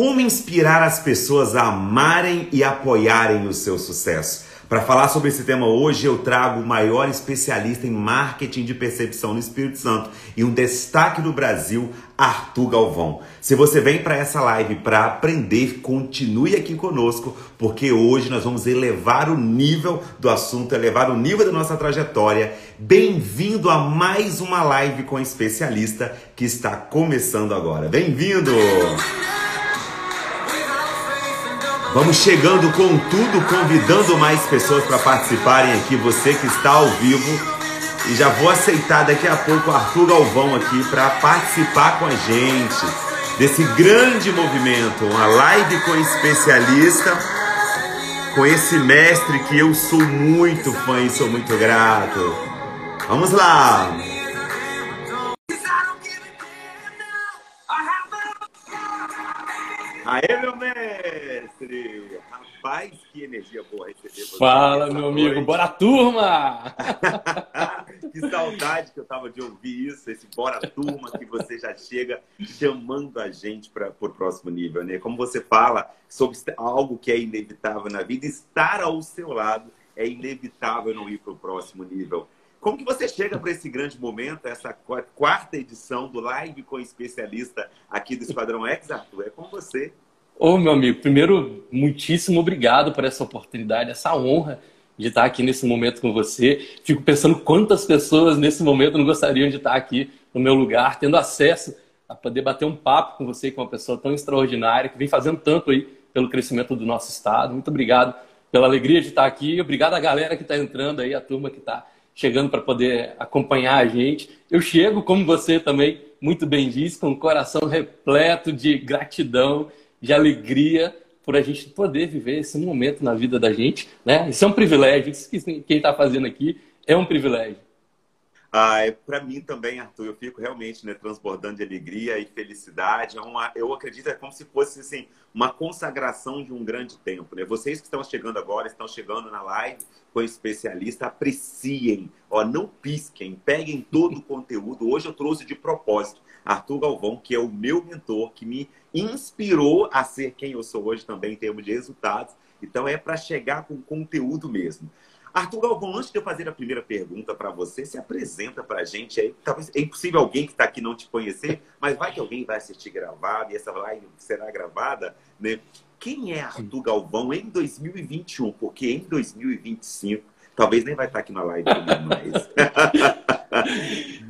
Como inspirar as pessoas a amarem e apoiarem o seu sucesso? Para falar sobre esse tema hoje, eu trago o maior especialista em marketing de percepção no Espírito Santo e um destaque do Brasil, Arthur Galvão. Se você vem para essa live para aprender, continue aqui conosco, porque hoje nós vamos elevar o nível do assunto, elevar o nível da nossa trajetória. Bem-vindo a mais uma live com especialista que está começando agora. Bem-vindo! Vamos chegando com tudo, convidando mais pessoas para participarem aqui, você que está ao vivo. E já vou aceitar daqui a pouco o Arthur Galvão aqui para participar com a gente desse grande movimento, uma live com especialista, com esse mestre que eu sou muito fã e sou muito grato. Vamos lá! Aê, meu mestre! Rapaz, que energia boa receber você. Fala, meu noite. amigo, bora turma! que saudade que eu tava de ouvir isso, esse bora turma que você já chega chamando a gente para o próximo nível, né? Como você fala sobre algo que é inevitável na vida, estar ao seu lado é inevitável não ir para o próximo nível. Como que você chega para esse grande momento, essa quarta edição do Live com especialista aqui do Esquadrão X, Arthur? É com você. Ô, meu amigo, primeiro, muitíssimo obrigado por essa oportunidade, essa honra de estar aqui nesse momento com você. Fico pensando quantas pessoas nesse momento não gostariam de estar aqui no meu lugar, tendo acesso a poder bater um papo com você, com uma pessoa tão extraordinária, que vem fazendo tanto aí pelo crescimento do nosso estado. Muito obrigado pela alegria de estar aqui. Obrigado à galera que está entrando aí, a turma que está chegando para poder acompanhar a gente. Eu chego, como você também muito bem disse, com o coração repleto de gratidão, de alegria por a gente poder viver esse momento na vida da gente, né? Isso é um privilégio, isso que quem está fazendo aqui é um privilégio. Ah, é, para mim também, Arthur, eu fico realmente né, transbordando de alegria e felicidade. É uma, eu acredito é como se fosse assim, uma consagração de um grande tempo. Né? Vocês que estão chegando agora, estão chegando na live com especialista, apreciem, ó, não pisquem, peguem todo o conteúdo. Hoje eu trouxe de propósito Arthur Galvão, que é o meu mentor, que me inspirou a ser quem eu sou hoje também em termos de resultados. Então é para chegar com conteúdo mesmo. Arthur Galvão, antes de eu fazer a primeira pergunta para você, se apresenta para a gente aí. Talvez é impossível alguém que está aqui não te conhecer, mas vai que alguém vai assistir gravado e essa live será gravada, né? Quem é Arthur Galvão em 2021? Porque em 2025 talvez nem vai estar aqui na live.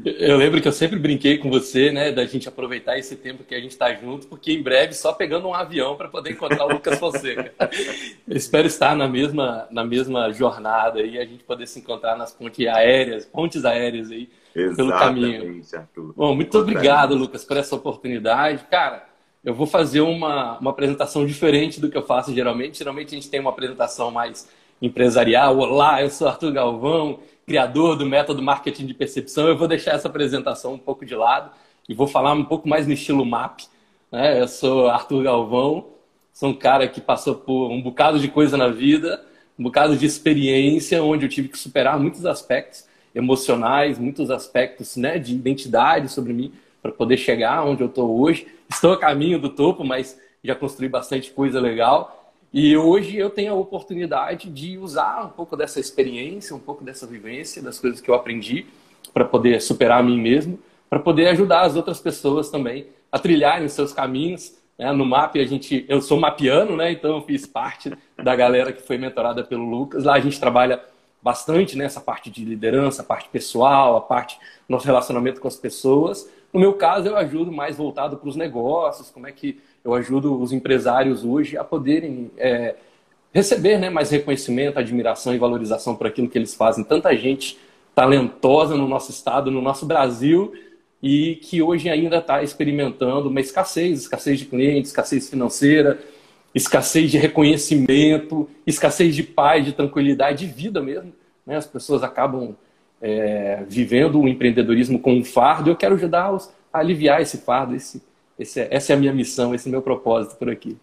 Eu lembro que eu sempre brinquei com você, né, da gente aproveitar esse tempo que a gente está junto, porque em breve só pegando um avião para poder encontrar o Lucas Fonseca. Espero estar na mesma, na mesma jornada e a gente poder se encontrar nas pontes aéreas, pontes aéreas aí Exatamente, pelo caminho. Arthur. Bom, muito obrigado, Lucas, por essa oportunidade. Cara, eu vou fazer uma, uma apresentação diferente do que eu faço geralmente. Geralmente a gente tem uma apresentação mais empresarial. Olá, eu sou Arthur Galvão criador do método marketing de percepção, eu vou deixar essa apresentação um pouco de lado e vou falar um pouco mais no estilo MAP. Né? Eu sou Arthur Galvão, sou um cara que passou por um bocado de coisa na vida, um bocado de experiência, onde eu tive que superar muitos aspectos emocionais, muitos aspectos né, de identidade sobre mim, para poder chegar onde eu estou hoje. Estou a caminho do topo, mas já construí bastante coisa legal. E hoje eu tenho a oportunidade de usar um pouco dessa experiência, um pouco dessa vivência, das coisas que eu aprendi para poder superar a mim mesmo, para poder ajudar as outras pessoas também a trilharem os seus caminhos. Né? No MAP a gente, eu sou mapiano, né? Então eu fiz parte da galera que foi mentorada pelo Lucas. Lá a gente trabalha bastante nessa parte de liderança, a parte pessoal, a parte do nosso relacionamento com as pessoas. No meu caso, eu ajudo mais voltado para os negócios, como é que eu ajudo os empresários hoje a poderem é, receber né, mais reconhecimento, admiração e valorização por aquilo que eles fazem. Tanta gente talentosa no nosso estado, no nosso Brasil, e que hoje ainda está experimentando uma escassez, escassez de clientes, escassez financeira, escassez de reconhecimento, escassez de paz, de tranquilidade, de vida mesmo. Né? As pessoas acabam é, vivendo o empreendedorismo com um fardo. Eu quero ajudá-los a aliviar esse fardo, esse, esse, é, essa é a minha missão, esse é o meu propósito por aqui.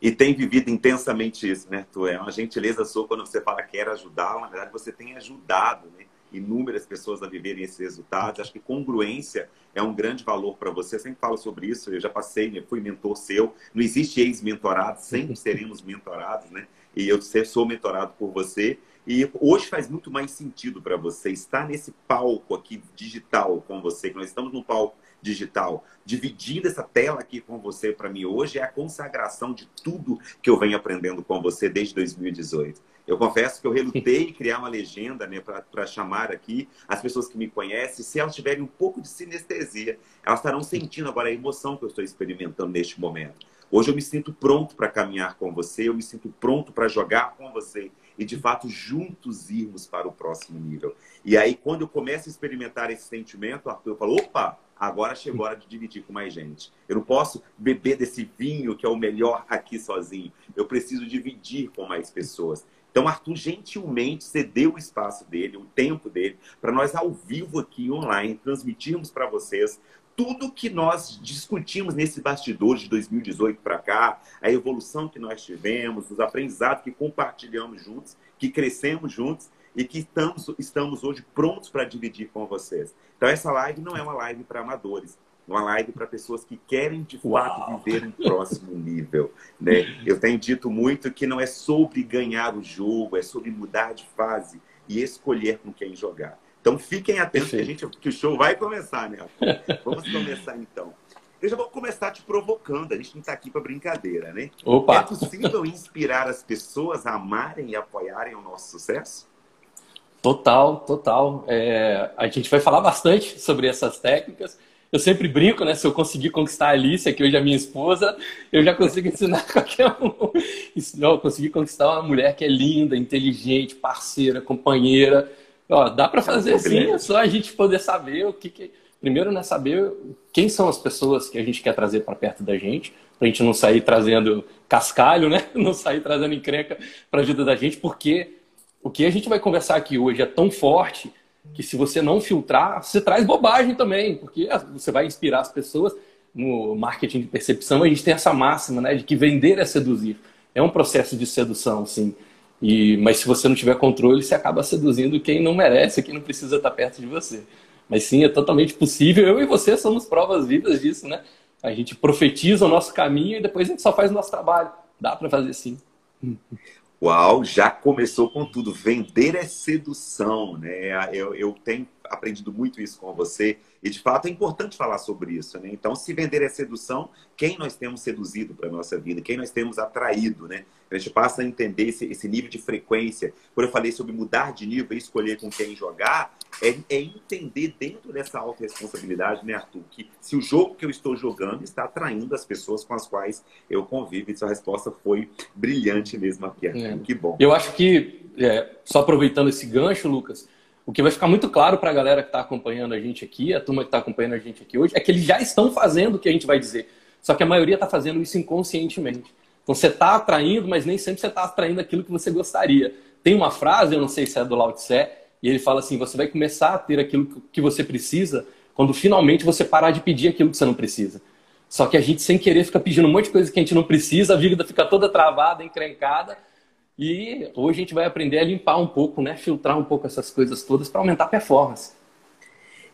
E tem vivido intensamente isso, né, Tu? É uma gentileza sua quando você fala que quer ajudar, na verdade você tem ajudado, né? inúmeras pessoas a viverem esses resultados. Acho que congruência é um grande valor para você. Eu sempre falo sobre isso. Eu já passei, né? fui mentor seu. Não existe ex-mentorado, sempre seremos mentorados, né? E eu sou mentorado por você. E hoje faz muito mais sentido para você estar nesse palco aqui digital com você, que nós estamos num palco digital, dividindo essa tela aqui com você para mim hoje é a consagração de tudo que eu venho aprendendo com você desde 2018. Eu confesso que eu relutei em criar uma legenda né, para chamar aqui as pessoas que me conhecem. Se elas tiverem um pouco de sinestesia, elas estarão sentindo agora a emoção que eu estou experimentando neste momento. Hoje eu me sinto pronto para caminhar com você, eu me sinto pronto para jogar com você e de fato juntos irmos para o próximo nível. E aí, quando eu começo a experimentar esse sentimento, Arthur, eu falo: opa, agora chegou a hora de dividir com mais gente. Eu não posso beber desse vinho que é o melhor aqui sozinho. Eu preciso dividir com mais pessoas. Então, Arthur gentilmente cedeu o espaço dele, o tempo dele, para nós, ao vivo aqui online, transmitirmos para vocês tudo que nós discutimos nesse bastidor de 2018 para cá, a evolução que nós tivemos, os aprendizados que compartilhamos juntos, que crescemos juntos e que estamos, estamos hoje prontos para dividir com vocês. Então, essa live não é uma live para amadores, é uma live para pessoas que querem de fato Uau. viver um próximo nível. Né? Eu tenho dito muito que não é sobre ganhar o jogo, é sobre mudar de fase e escolher com quem jogar. Então fiquem atentos que, a gente, que o show vai começar, né? Vamos começar então. Eu já vou começar te provocando, a gente não está aqui para brincadeira, né? Opa. É possível inspirar as pessoas a amarem e apoiarem o nosso sucesso? Total, total. É, a gente vai falar bastante sobre essas técnicas. Eu sempre brinco, né? Se eu conseguir conquistar a Alicia, que hoje é minha esposa, eu já consigo ensinar qualquer um. Eu consegui conquistar uma mulher que é linda, inteligente, parceira, companheira Ó, dá para fazer sim, é só a gente poder saber o que, que... Primeiro, né, saber quem são as pessoas que a gente quer trazer para perto da gente, para a gente não sair trazendo cascalho, né? Não sair trazendo encrenca para a vida da gente, porque o que a gente vai conversar aqui hoje é tão forte que se você não filtrar, você traz bobagem também, porque você vai inspirar as pessoas. No marketing de percepção, a gente tem essa máxima, né, de que vender é seduzir. É um processo de sedução, sim. E, mas se você não tiver controle, você acaba seduzindo quem não merece, quem não precisa estar perto de você. Mas sim, é totalmente possível. Eu e você somos provas vivas disso, né? A gente profetiza o nosso caminho e depois a gente só faz o nosso trabalho. Dá para fazer sim. Uau, já começou com tudo. Vender é sedução, né? Eu, eu tenho aprendido muito isso com você. E de fato é importante falar sobre isso, né? Então, se vender é sedução, quem nós temos seduzido para a nossa vida? Quem nós temos atraído, né? A gente passa a entender esse, esse nível de frequência. Quando eu falei sobre mudar de nível e escolher com quem jogar, é, é entender dentro dessa autorresponsabilidade, né, Arthur? Que se o jogo que eu estou jogando está atraindo as pessoas com as quais eu convivo. E sua resposta foi brilhante mesmo aqui, Arthur. É. Que bom. Eu acho que, é, só aproveitando esse gancho, Lucas, o que vai ficar muito claro para a galera que está acompanhando a gente aqui, a turma que está acompanhando a gente aqui hoje, é que eles já estão fazendo o que a gente vai dizer. Só que a maioria está fazendo isso inconscientemente. Então você está atraindo, mas nem sempre você está atraindo aquilo que você gostaria. Tem uma frase, eu não sei se é do Lao Tse, e ele fala assim: você vai começar a ter aquilo que você precisa quando finalmente você parar de pedir aquilo que você não precisa. Só que a gente, sem querer, fica pedindo um monte de coisa que a gente não precisa, a vida fica toda travada, encrencada, e hoje a gente vai aprender a limpar um pouco, né? Filtrar um pouco essas coisas todas para aumentar a performance.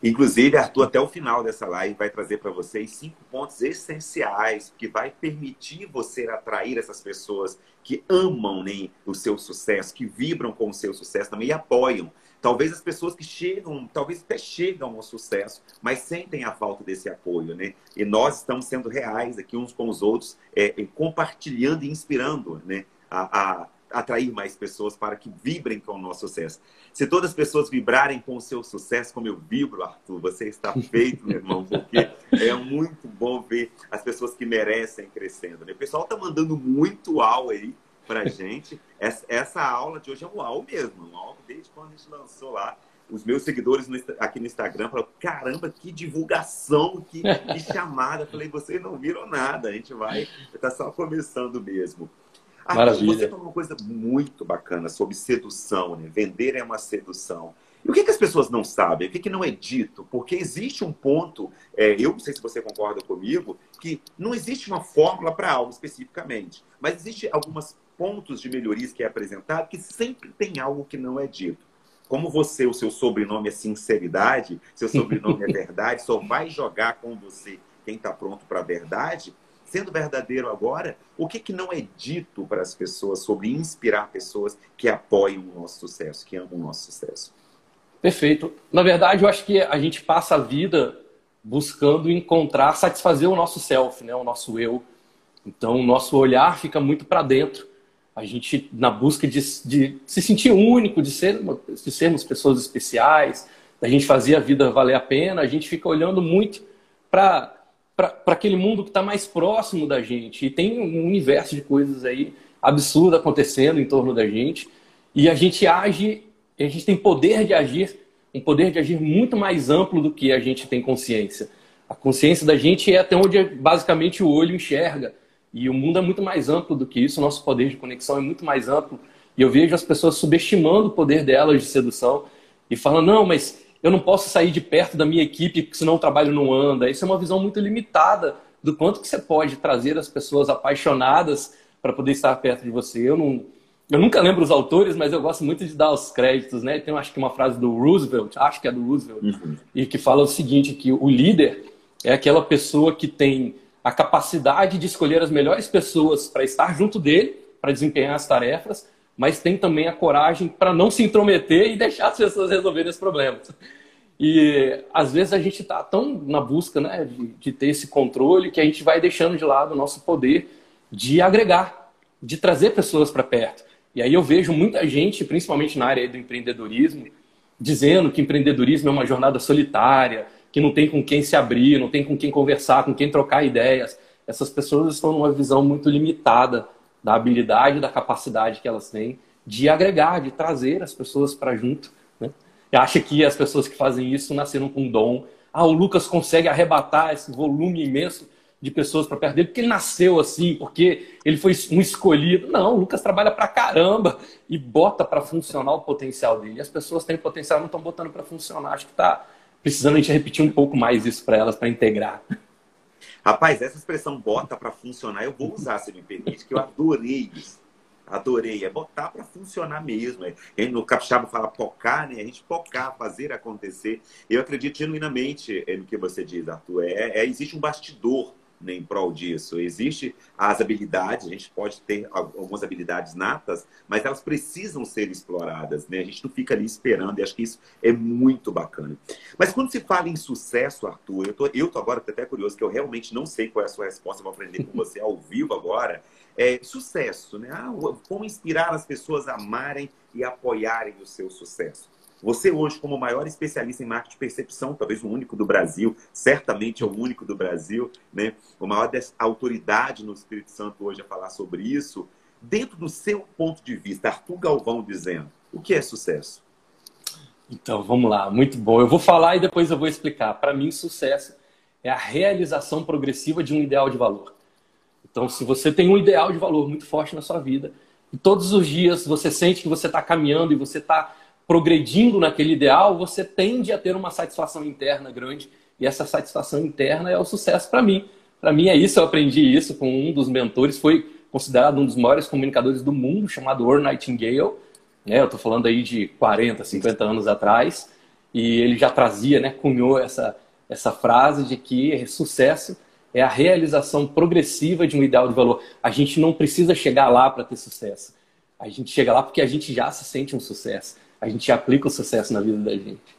Inclusive, Arthur, até o final dessa live vai trazer para vocês cinco pontos essenciais que vai permitir você atrair essas pessoas que amam né, o seu sucesso, que vibram com o seu sucesso também e apoiam. Talvez as pessoas que chegam, talvez até chegam ao sucesso, mas sentem a falta desse apoio, né? E nós estamos sendo reais aqui uns com os outros, é, compartilhando e inspirando, né? A, a, atrair mais pessoas para que vibrem com o nosso sucesso. Se todas as pessoas vibrarem com o seu sucesso, como eu vibro, Arthur, você está feito, meu irmão, porque é muito bom ver as pessoas que merecem crescendo. Né? O pessoal está mandando muito uau aí para gente. Essa, essa, aula de hoje é um uau mesmo, um uau desde quando a gente lançou lá. Os meus seguidores aqui no Instagram falaram: caramba, que divulgação, que, que chamada. Eu falei: vocês não viram nada, a gente vai, está só começando mesmo. Maravilha. Você falou uma coisa muito bacana sobre sedução, né? Vender é uma sedução. E o que, que as pessoas não sabem? O que, que não é dito? Porque existe um ponto, é, eu não sei se você concorda comigo, que não existe uma fórmula para algo especificamente, mas existe alguns pontos de melhorias que é apresentado que sempre tem algo que não é dito. como você, o seu sobrenome é sinceridade, seu sobrenome é verdade, só vai jogar com você quem está pronto para a verdade, sendo verdadeiro agora, o que, que não é dito para as pessoas sobre inspirar pessoas que apoiam o nosso sucesso, que amam o nosso sucesso? Perfeito. Na verdade, eu acho que a gente passa a vida buscando encontrar, satisfazer o nosso self, né? o nosso eu. Então, o nosso olhar fica muito para dentro. A gente, na busca de, de, se sentir único, de, ser, de sermos pessoas especiais, da gente fazer a vida valer a pena, a gente fica olhando muito para aquele mundo que está mais próximo da gente. E tem um universo de coisas aí absurdas acontecendo em torno da gente. E a gente age a gente tem poder de agir, um poder de agir muito mais amplo do que a gente tem consciência. A consciência da gente é até onde basicamente o olho enxerga. E o mundo é muito mais amplo do que isso, o nosso poder de conexão é muito mais amplo. E eu vejo as pessoas subestimando o poder delas de sedução e falando, não, mas eu não posso sair de perto da minha equipe, porque senão o trabalho não anda. Isso é uma visão muito limitada do quanto que você pode trazer as pessoas apaixonadas para poder estar perto de você. Eu não, eu nunca lembro os autores, mas eu gosto muito de dar os créditos, né? Tem, acho que uma frase do Roosevelt, acho que é do Roosevelt, uhum. e que fala o seguinte, que o líder é aquela pessoa que tem a capacidade de escolher as melhores pessoas para estar junto dele, para desempenhar as tarefas, mas tem também a coragem para não se intrometer e deixar as pessoas resolverem os problemas. E às vezes a gente está tão na busca né, de, de ter esse controle que a gente vai deixando de lado o nosso poder de agregar, de trazer pessoas para perto. E aí eu vejo muita gente, principalmente na área do empreendedorismo, dizendo que empreendedorismo é uma jornada solitária, que não tem com quem se abrir, não tem com quem conversar, com quem trocar ideias. Essas pessoas estão numa visão muito limitada da habilidade, da capacidade que elas têm de agregar, de trazer as pessoas para junto. Né? E acha que as pessoas que fazem isso nasceram com dom. Ah, o Lucas consegue arrebatar esse volume imenso de pessoas para perto dele, porque ele nasceu assim, porque ele foi um escolhido. Não, o Lucas trabalha para caramba e bota para funcionar o potencial dele. As pessoas têm potencial, não estão botando para funcionar. Acho que está precisando a gente repetir um pouco mais isso para elas, para integrar. Rapaz, essa expressão bota para funcionar, eu vou usar, se me permite, que eu adorei isso. Adorei. É botar para funcionar mesmo. É, no capixaba fala pocar, né? A gente pocar, fazer acontecer. Eu acredito genuinamente no que você diz, Arthur. É, é existe um bastidor em prol disso. Existem as habilidades, a gente pode ter algumas habilidades natas, mas elas precisam ser exploradas, né? A gente não fica ali esperando, e acho que isso é muito bacana. Mas quando se fala em sucesso, Arthur, eu tô, eu tô agora até curioso, que eu realmente não sei qual é a sua resposta, vou aprender com você ao vivo agora. É, sucesso, né? Ah, como inspirar as pessoas a amarem e apoiarem o seu sucesso. Você hoje, como maior especialista em marketing de percepção, talvez o único do Brasil, certamente é o único do Brasil, né? O maior autoridade no Espírito Santo hoje a falar sobre isso. Dentro do seu ponto de vista, Arthur Galvão dizendo, o que é sucesso? Então, vamos lá, muito bom. Eu vou falar e depois eu vou explicar. Para mim, sucesso é a realização progressiva de um ideal de valor. Então, se você tem um ideal de valor muito forte na sua vida, e todos os dias você sente que você está caminhando e você está progredindo naquele ideal, você tende a ter uma satisfação interna grande. E essa satisfação interna é o sucesso para mim. Para mim é isso, eu aprendi isso com um dos mentores, foi considerado um dos maiores comunicadores do mundo, chamado Earl Nightingale. Né? Eu estou falando aí de 40, 50 anos atrás. E ele já trazia, né, cunhou essa, essa frase de que sucesso é a realização progressiva de um ideal de valor. A gente não precisa chegar lá para ter sucesso. A gente chega lá porque a gente já se sente um sucesso a gente aplica o sucesso na vida da gente.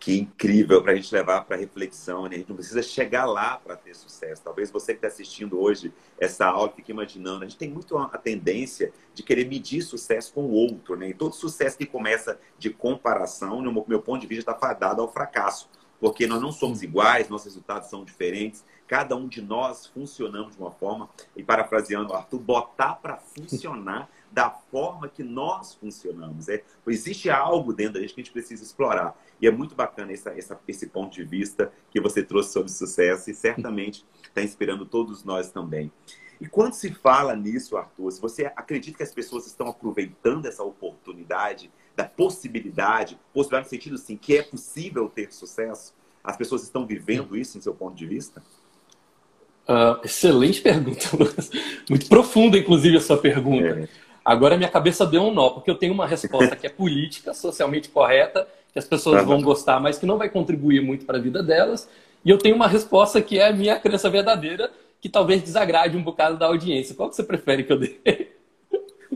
Que incrível para a gente levar para reflexão, né? A gente não precisa chegar lá para ter sucesso. Talvez você que está assistindo hoje essa aula fique imaginando. A gente tem muito a tendência de querer medir sucesso com o outro, né? E todo sucesso que começa de comparação, no meu ponto de vista, está fadado ao fracasso. Porque nós não somos iguais, nossos resultados são diferentes. Cada um de nós funcionamos de uma forma. E parafraseando o Arthur, botar para funcionar da forma que nós funcionamos. É, existe algo dentro da gente que a gente precisa explorar. E é muito bacana essa, essa, esse ponto de vista que você trouxe sobre sucesso e certamente está inspirando todos nós também. E quando se fala nisso, Arthur, se você acredita que as pessoas estão aproveitando essa oportunidade, da possibilidade, possibilidade no sentido assim, que é possível ter sucesso, as pessoas estão vivendo isso em seu ponto de vista? Uh, excelente pergunta, Lucas. Muito profunda, inclusive, a sua pergunta. É. Agora minha cabeça deu um nó, porque eu tenho uma resposta que é política, socialmente correta, que as pessoas vão gostar, mas que não vai contribuir muito para a vida delas. E eu tenho uma resposta que é a minha crença verdadeira, que talvez desagrade um bocado da audiência. Qual que você prefere que eu dê?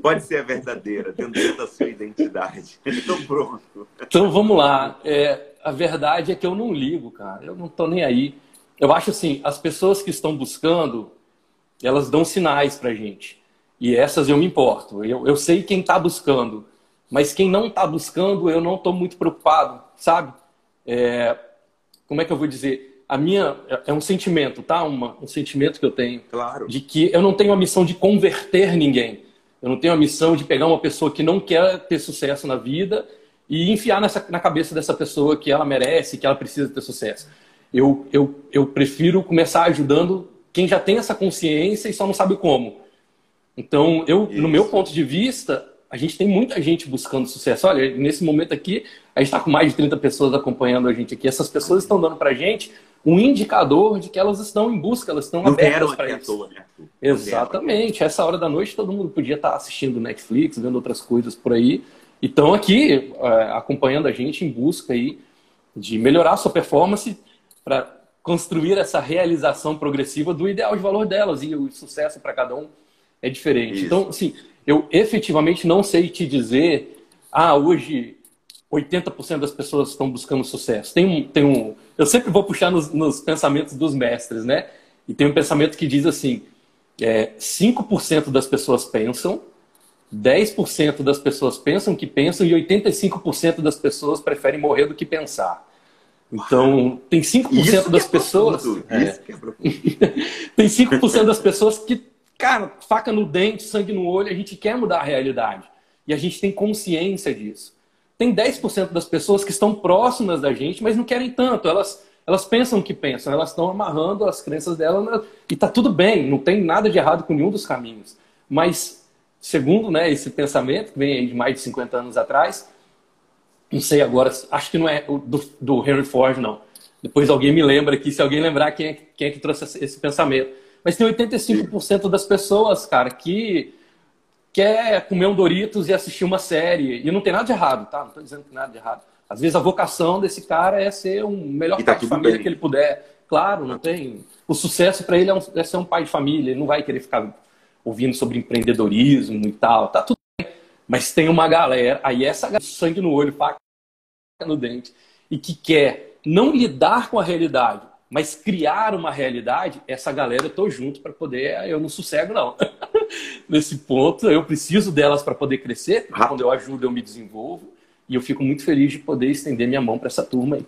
Pode ser a verdadeira, dentro da sua identidade. Estou pronto. Então vamos lá. É, a verdade é que eu não ligo, cara. Eu não estou nem aí. Eu acho assim, as pessoas que estão buscando, elas dão sinais pra gente. E essas eu me importo. Eu, eu sei quem está buscando. Mas quem não está buscando, eu não estou muito preocupado, sabe? É, como é que eu vou dizer? A minha é um sentimento, tá? Uma, um sentimento que eu tenho claro. de que eu não tenho a missão de converter ninguém. Eu não tenho a missão de pegar uma pessoa que não quer ter sucesso na vida e enfiar nessa, na cabeça dessa pessoa que ela merece, que ela precisa ter sucesso. Eu, eu, eu prefiro começar ajudando quem já tem essa consciência e só não sabe como. Então, eu, Isso. no meu ponto de vista, a gente tem muita gente buscando sucesso. Olha, nesse momento aqui, a gente está com mais de 30 pessoas acompanhando a gente aqui. Essas pessoas estão dando para a gente um indicador de que elas estão em busca, elas estão abertas para isso. Toa, né? Exatamente. Essa hora da noite todo mundo podia estar tá assistindo Netflix, vendo outras coisas por aí. E estão aqui é, acompanhando a gente em busca aí de melhorar a sua performance para construir essa realização progressiva do ideal de valor delas. E o sucesso para cada um é diferente. Isso. Então, assim, eu efetivamente não sei te dizer, ah, hoje 80% das pessoas estão buscando sucesso. Tem um, tem um, eu sempre vou puxar nos, nos pensamentos dos mestres, né? E tem um pensamento que diz assim: é, 5% das pessoas pensam, 10% das pessoas pensam que pensam e 85% das pessoas preferem morrer do que pensar. Então, tem 5% Isso das é pessoas. É. Isso que é tem 5% das pessoas que Cara, faca no dente, sangue no olho, a gente quer mudar a realidade. E a gente tem consciência disso. Tem 10% das pessoas que estão próximas da gente, mas não querem tanto. Elas, elas pensam que pensam, elas estão amarrando as crenças delas e tá tudo bem, não tem nada de errado com nenhum dos caminhos. Mas, segundo né, esse pensamento, que vem de mais de 50 anos atrás, não sei agora, acho que não é do, do Henry Ford, não. Depois alguém me lembra aqui, se alguém lembrar quem é, quem é que trouxe esse pensamento. Mas tem 85% das pessoas, cara, que quer comer um Doritos e assistir uma série. E não tem nada de errado, tá? Não estou dizendo que nada de errado. Às vezes a vocação desse cara é ser um melhor tá pai de família bem. que ele puder. Claro, não tem. O sucesso para ele é, um, é, ser um pai de família. Ele não vai querer ficar ouvindo sobre empreendedorismo e tal. Tá tudo bem. Mas tem uma galera, aí essa galera, sangue no olho, faca no dente, e que quer não lidar com a realidade, mas criar uma realidade, essa galera eu tô junto para poder, eu não sossego não. Nesse ponto, eu preciso delas para poder crescer, quando eu ajudo eu me desenvolvo, e eu fico muito feliz de poder estender minha mão para essa turma aí.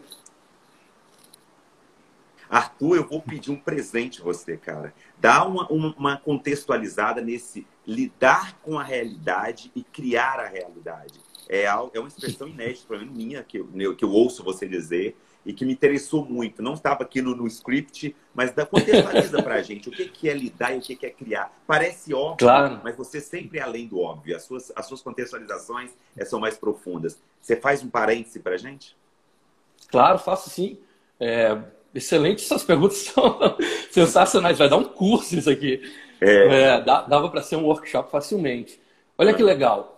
Arthur, eu vou pedir um presente a você, cara. Dá uma, uma contextualizada nesse lidar com a realidade e criar a realidade. É, é uma expressão inédita, pelo menos minha, que eu, que eu ouço você dizer e que me interessou muito. Não estava aqui no, script, mas da contextualiza para a gente o que, que é lidar e o que, que é criar. Parece óbvio, claro. mas você sempre é além do óbvio. As suas, as suas contextualizações eh, são mais profundas. Você faz um parêntese para a gente? Claro, faço sim. É, excelente, suas perguntas são sensacionais. Vai dar um curso isso aqui. É. É, dava para ser um workshop facilmente. Olha que legal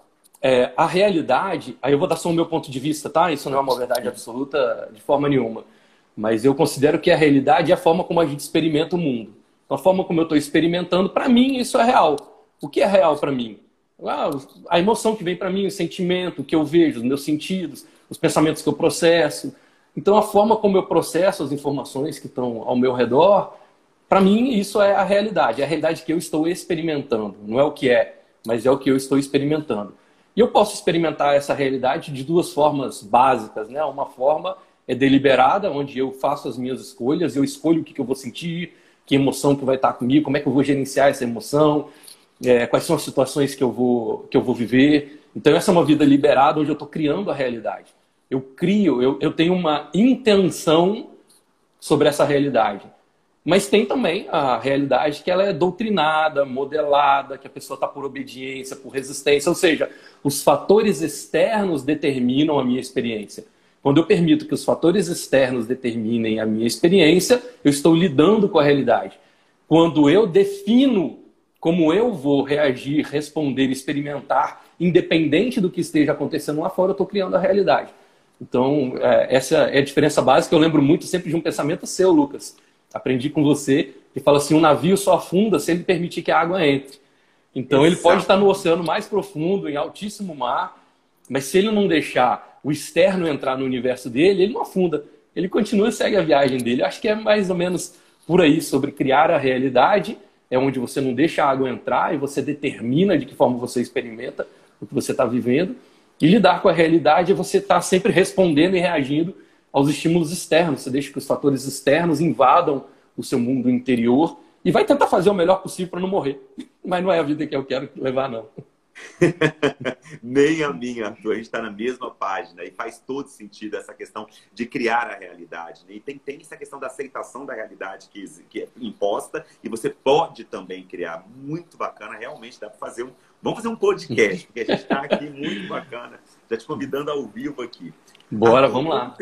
é, a realidade, aí eu vou dar só o meu ponto de vista, tá? Isso não é uma verdade absoluta de forma nenhuma. Mas eu considero que a realidade é a forma como a gente experimenta o mundo. Então, a forma como eu estou experimentando, para mim, isso é real. O que é real para mim? Ah, a emoção que vem para mim, o sentimento, o que eu vejo, os meus sentidos, os pensamentos que eu processo. Então, a forma como eu processo as informações que estão ao meu redor, para mim, isso é a realidade. É a realidade que eu estou experimentando. Não é o que é, mas é o que eu estou experimentando. E eu posso experimentar essa realidade de duas formas básicas, né? Uma forma é deliberada, onde eu faço as minhas escolhas, eu escolho o que, eu vou sentir, que emoção que vai estar comigo, como é que eu vou gerenciar essa emoção, é, quais são as situações que eu vou que eu vou viver. Então essa é uma vida liberada, onde eu estou criando a realidade. Eu crio, eu, eu tenho uma intenção sobre essa realidade. Mas tem também a realidade que ela é doutrinada, modelada, que a pessoa está por obediência, por resistência, ou seja, os fatores externos determinam a minha experiência. Quando eu permito que os fatores externos determinem a minha experiência, eu estou lidando com a realidade. Quando eu defino como eu vou reagir, responder, experimentar, independente do que esteja acontecendo lá fora, eu estou criando a realidade. Então, é, essa é a diferença básica. Eu lembro muito sempre de um pensamento seu, Lucas. Aprendi com você, que fala assim: um navio só afunda se ele permitir que a água entre. Então, Exato. ele pode estar no oceano mais profundo, em altíssimo mar, mas se ele não deixar o externo entrar no universo dele, ele não afunda. Ele continua e segue a viagem dele. Acho que é mais ou menos por aí, sobre criar a realidade, é onde você não deixa a água entrar e você determina de que forma você experimenta o que você está vivendo. E lidar com a realidade é você estar tá sempre respondendo e reagindo aos estímulos externos. Você deixa que os fatores externos invadam o seu mundo interior e vai tentar fazer o melhor possível para não morrer. Mas não é a vida que eu quero levar, não. Nem a minha, Arthur. A gente está na mesma página e faz todo sentido essa questão de criar a realidade. Né? E tem, tem essa questão da aceitação da realidade que, que é imposta e você pode também criar. Muito bacana, realmente dá para fazer um. Vamos fazer um podcast, porque a gente está aqui muito bacana. Já te convidando ao vivo aqui. Bora, Arthur, vamos lá.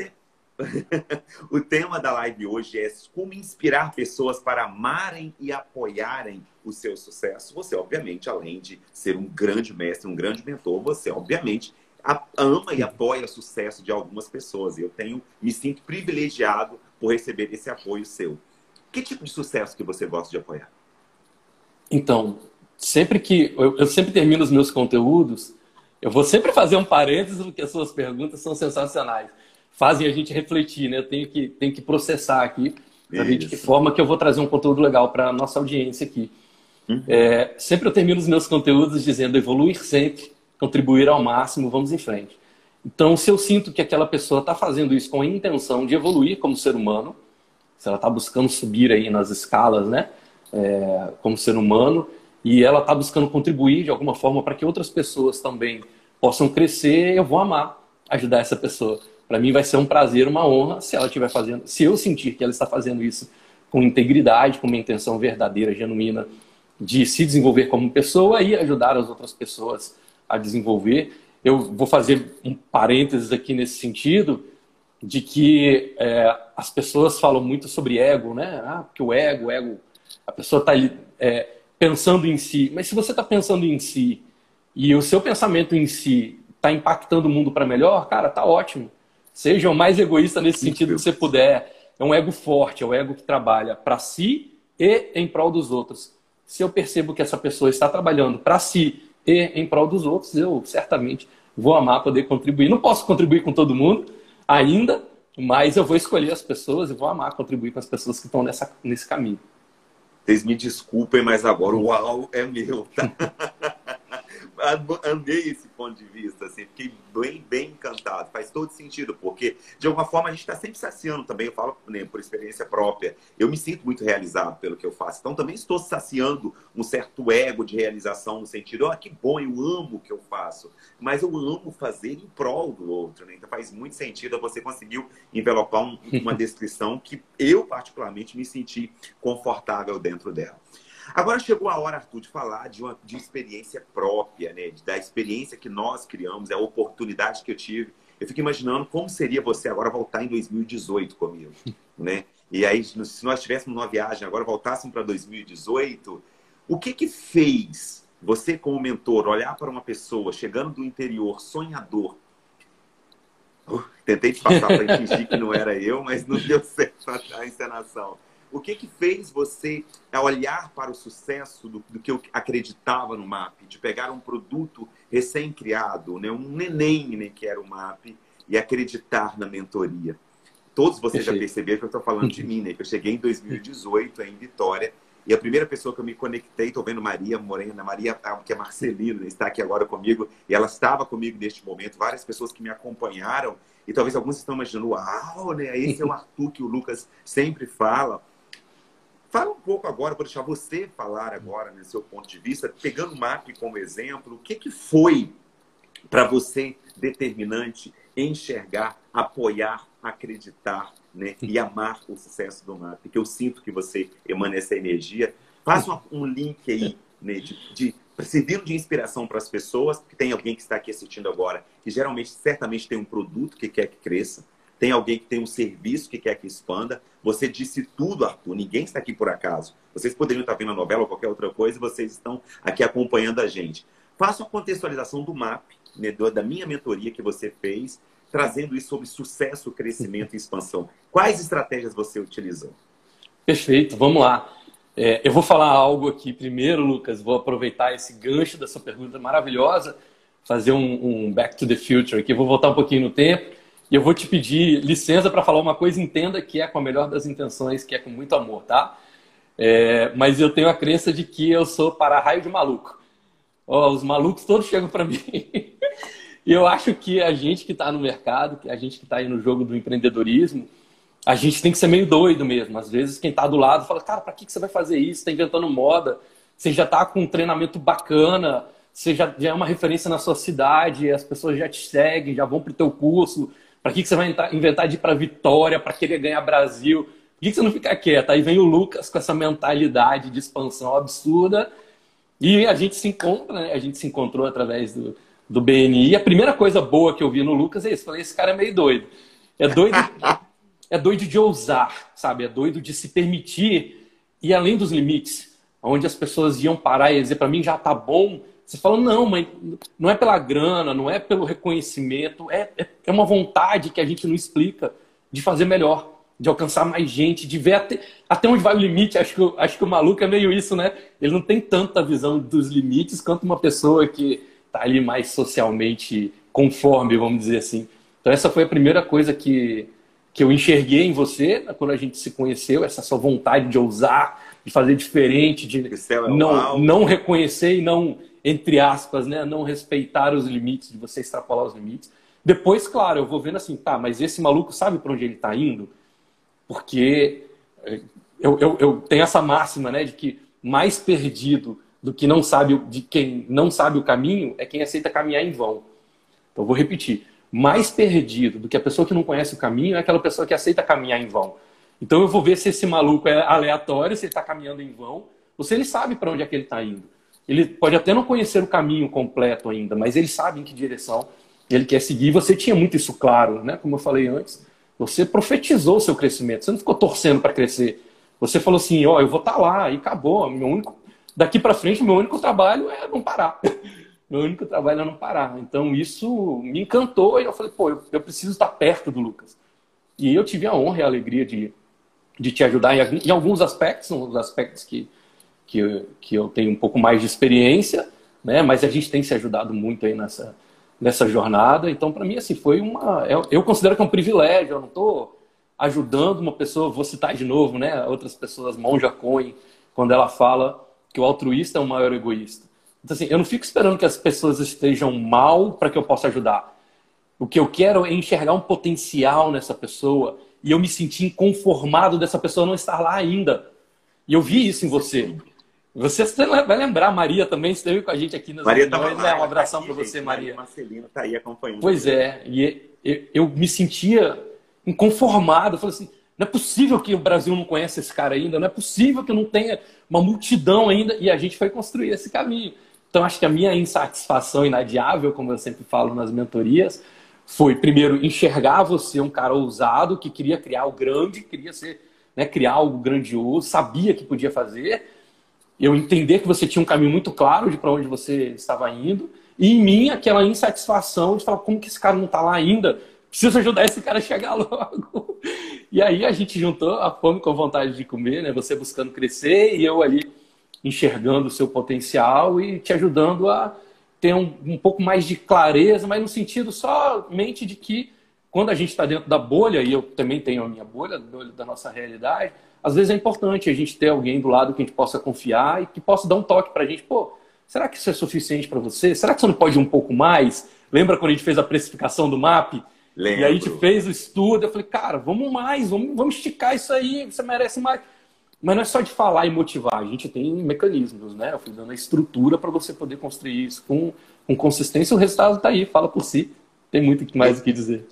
o tema da live hoje é como inspirar pessoas para amarem e apoiarem o seu sucesso. Você, obviamente, além de ser um grande mestre, um grande mentor, você, obviamente, ama e apoia o sucesso de algumas pessoas. Eu tenho, me sinto privilegiado por receber esse apoio seu. Que tipo de sucesso que você gosta de apoiar? Então, sempre que eu, eu sempre termino os meus conteúdos, eu vou sempre fazer um parênteses porque as suas perguntas são sensacionais fazem a gente refletir, né? Eu tenho que, tenho que processar aqui para ver de que forma que eu vou trazer um conteúdo legal para a nossa audiência aqui. Uhum. É, sempre eu termino os meus conteúdos dizendo evoluir sempre, contribuir ao máximo, vamos em frente. Então, se eu sinto que aquela pessoa está fazendo isso com a intenção de evoluir como ser humano, se ela está buscando subir aí nas escalas, né, é, como ser humano, e ela está buscando contribuir de alguma forma para que outras pessoas também possam crescer, eu vou amar ajudar essa pessoa. Para mim vai ser um prazer, uma honra, se ela estiver fazendo, se eu sentir que ela está fazendo isso com integridade, com uma intenção verdadeira, genuína de se desenvolver como pessoa e ajudar as outras pessoas a desenvolver. Eu vou fazer um parênteses aqui nesse sentido de que é, as pessoas falam muito sobre ego, né? Ah, porque o ego, o ego, a pessoa está é, pensando em si. Mas se você está pensando em si e o seu pensamento em si está impactando o mundo para melhor, cara, tá ótimo. Seja o mais egoísta nesse sentido que você puder. É um ego forte, é o ego que trabalha para si e em prol dos outros. Se eu percebo que essa pessoa está trabalhando para si e em prol dos outros, eu certamente vou amar poder contribuir. Não posso contribuir com todo mundo ainda, mas eu vou escolher as pessoas e vou amar contribuir com as pessoas que estão nessa, nesse caminho. Vocês me desculpem, mas agora o uau é meu, tá? amei esse ponto de vista, assim, fiquei bem, bem encantado. Faz todo sentido, porque de alguma forma a gente está sempre saciando também. Eu falo né, por experiência própria. Eu me sinto muito realizado pelo que eu faço. Então também estou saciando um certo ego de realização no sentido, ah, que bom, eu amo o que eu faço. Mas eu amo fazer em prol do outro, né? Então faz muito sentido. Você conseguiu envelopar um, uma descrição que eu particularmente me senti confortável dentro dela. Agora chegou a hora, Arthur, de falar de uma de experiência própria, né? Da experiência que nós criamos, a oportunidade que eu tive. Eu fico imaginando como seria você agora voltar em 2018 comigo, né? E aí, se nós estivéssemos numa viagem agora, voltássemos para 2018, o que que fez você, como mentor, olhar para uma pessoa chegando do interior, sonhador, Uh, tentei te passar para fingir que não era eu, mas não deu certo a encenação. O que que fez você olhar para o sucesso do, do que eu acreditava no MAP, de pegar um produto recém-criado, né, um neném né, que era o MAP, e acreditar na mentoria? Todos vocês já perceberam que eu estou falando de mim, né? Que eu cheguei em 2018 em Vitória e a primeira pessoa que eu me conectei, estou vendo Maria Morena, Maria, que é Marcelina, está aqui agora comigo, e ela estava comigo neste momento, várias pessoas que me acompanharam, e talvez alguns estão imaginando, uau, né? Esse é o Arthur que o Lucas sempre fala. Fala um pouco agora, vou deixar você falar agora, né, seu ponto de vista, pegando o MAP como exemplo, o que, que foi para você determinante enxergar, apoiar, acreditar né, e amar o sucesso do MAP? Porque eu sinto que você emana essa energia. Faça um link aí né, de, de servindo de inspiração para as pessoas, porque tem alguém que está aqui assistindo agora que geralmente, certamente tem um produto que quer que cresça, tem alguém que tem um serviço que quer que expanda. Você disse tudo, Arthur. Ninguém está aqui por acaso. Vocês poderiam estar vendo a novela ou qualquer outra coisa e vocês estão aqui acompanhando a gente. Faça uma contextualização do MAP, né, da minha mentoria que você fez, trazendo isso sobre sucesso, crescimento e expansão. Quais estratégias você utilizou? Perfeito, vamos lá. É, eu vou falar algo aqui primeiro, Lucas. Vou aproveitar esse gancho dessa pergunta maravilhosa, fazer um, um back to the future aqui. Vou voltar um pouquinho no tempo e eu vou te pedir licença para falar uma coisa, entenda que é com a melhor das intenções, que é com muito amor, tá? É, mas eu tenho a crença de que eu sou para-raio de maluco. Os malucos todos chegam para mim. e eu acho que a gente que está no mercado, a gente que está aí no jogo do empreendedorismo, a gente tem que ser meio doido mesmo. Às vezes quem está do lado fala, cara, para que, que você vai fazer isso? Está inventando moda. Você já está com um treinamento bacana, você já, já, é uma referência na sua cidade, as pessoas já te seguem, já vão para o teu curso. Para que, que você vai inventar de ir para Vitória, para querer ganhar Brasil? Por que, que você não fica quieto? Aí vem o Lucas com essa mentalidade de expansão absurda e a gente se encontra, né? A gente se encontrou através do, do BNI. E a primeira coisa boa que eu vi no Lucas é isso. Falei, esse cara é meio doido. É doido, é doido de ousar, sabe? É doido de se permitir e além dos limites, onde as pessoas iam parar e dizer para mim já tá bom. Você fala, não, mas não é pela grana, não é pelo reconhecimento, é, é, é uma vontade que a gente não explica de fazer melhor de alcançar mais gente, de ver até, até onde vai o limite. Acho que, acho que o maluco é meio isso, né? Ele não tem tanta visão dos limites quanto uma pessoa que está ali mais socialmente conforme, vamos dizer assim. Então, essa foi a primeira coisa que, que eu enxerguei em você né, quando a gente se conheceu, essa sua vontade de ousar, de fazer diferente, de é não, não reconhecer e não, entre aspas, né, não respeitar os limites, de você extrapolar os limites. Depois, claro, eu vou vendo assim, tá, mas esse maluco sabe para onde ele está indo? Porque eh, eu, eu, eu, tenho essa máxima, né, de que mais perdido do que não sabe de quem não sabe o caminho é quem aceita caminhar em vão. Então vou repetir: mais perdido do que a pessoa que não conhece o caminho é aquela pessoa que aceita caminhar em vão. Então eu vou ver se esse maluco é aleatório, se ele está caminhando em vão, ou se ele sabe para onde é que ele está indo. Ele pode até não conhecer o caminho completo ainda, mas ele sabe em que direção ele quer seguir. Você tinha muito isso claro, né? Como eu falei antes. Você profetizou o seu crescimento. Você não ficou torcendo para crescer. Você falou assim, ó, oh, eu vou estar tá lá e acabou. Meu único, daqui para frente, meu único trabalho é não parar. meu único trabalho é não parar. Então isso me encantou e eu falei, pô, eu, preciso estar perto do Lucas. E eu tive a honra e a alegria de, de te ajudar em, em alguns aspectos, uns aspectos que, que, eu, que eu tenho um pouco mais de experiência, né? Mas a gente tem se ajudado muito aí nessa, nessa jornada. Então, para mim, assim, foi uma. Eu, eu, considero que é um privilégio. Eu não estou ajudando uma pessoa, vou citar de novo, né? Outras pessoas, Monja Cohen, quando ela fala que o altruísta é o maior egoísta. Então, assim, eu não fico esperando que as pessoas estejam mal para que eu possa ajudar. O que eu quero é enxergar um potencial nessa pessoa e eu me sentir inconformado dessa pessoa não estar lá ainda. E eu vi isso em você. Você vai lembrar, Maria também esteve com a gente aqui nas Maria reuniões, né? Um abração para você, Maria. Marcelino está aí acompanhando. Pois é, e eu me sentia inconformado. Eu falei assim, não é possível que o Brasil não conheça esse cara ainda, não é possível que não tenha uma multidão ainda, e a gente foi construir esse caminho. Então, acho que a minha insatisfação inadiável, como eu sempre falo nas mentorias, foi, primeiro, enxergar você um cara ousado, que queria criar o grande, queria ser, né, criar algo grandioso, sabia que podia fazer, eu entender que você tinha um caminho muito claro de para onde você estava indo, e em mim aquela insatisfação de falar como que esse cara não está lá ainda, preciso ajudar esse cara a chegar logo. E aí a gente juntou a fome com a vontade de comer, né? Você buscando crescer e eu ali enxergando o seu potencial e te ajudando a ter um, um pouco mais de clareza, mas no sentido somente de que quando a gente está dentro da bolha, e eu também tenho a minha bolha, da nossa realidade, às vezes é importante a gente ter alguém do lado que a gente possa confiar e que possa dar um toque para a gente. Pô, será que isso é suficiente para você? Será que você não pode ir um pouco mais? Lembra quando a gente fez a precificação do MAP? Lembro. E aí a gente fez o estudo. Eu falei, cara, vamos mais, vamos, vamos esticar isso aí, você merece mais. Mas não é só de falar e motivar, a gente tem mecanismos, né? Eu fui dando a estrutura para você poder construir isso com, com consistência. O resultado está aí, fala por si. Tem muito mais o que dizer.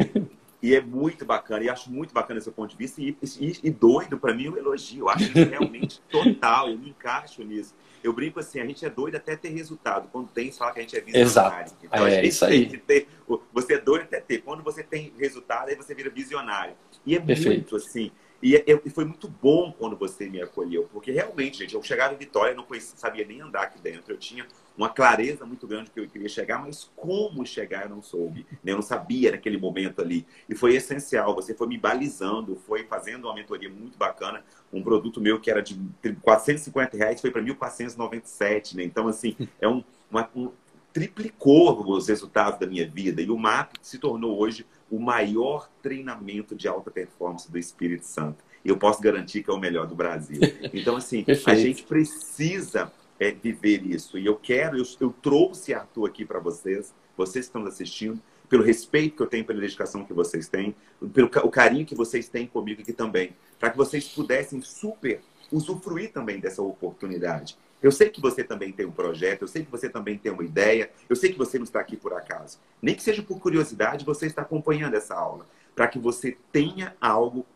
E é muito bacana, e acho muito bacana esse ponto de vista. E, e, e doido, para mim, é um elogio. Eu acho que realmente total, eu me encaixo nisso. Eu brinco assim, a gente é doido até ter resultado. Quando tem, fala que a gente é visionário. Exato. Então, é, isso aí. Ter, você é doido até ter. Quando você tem resultado, aí você vira visionário. E é Perfeito. muito assim. E, e, foi muito bom quando você me acolheu, porque realmente, gente, eu chegava em Vitória, não conhecia, sabia nem andar aqui dentro. Eu tinha uma clareza muito grande que eu queria chegar, mas como chegar eu não soube. Né? Eu não sabia naquele momento ali. E foi essencial. Você foi me balizando, foi fazendo uma mentoria muito bacana. Um produto meu que era de 450 reais foi para 1.497, né? Então, assim, é um, uma, um, triplicou os resultados da minha vida. E o MAP se tornou hoje o maior treinamento de alta performance do Espírito Santo. Eu posso garantir que é o melhor do Brasil. Então, assim, a gente precisa é, viver isso. E eu quero, eu, eu trouxe Arthur aqui para vocês, vocês estão assistindo, pelo respeito que eu tenho, pela dedicação que vocês têm, pelo o carinho que vocês têm comigo aqui também, para que vocês pudessem super usufruir também dessa oportunidade. Eu sei que você também tem um projeto, eu sei que você também tem uma ideia, eu sei que você não está aqui por acaso. Nem que seja por curiosidade, você está acompanhando essa aula, para que você tenha algo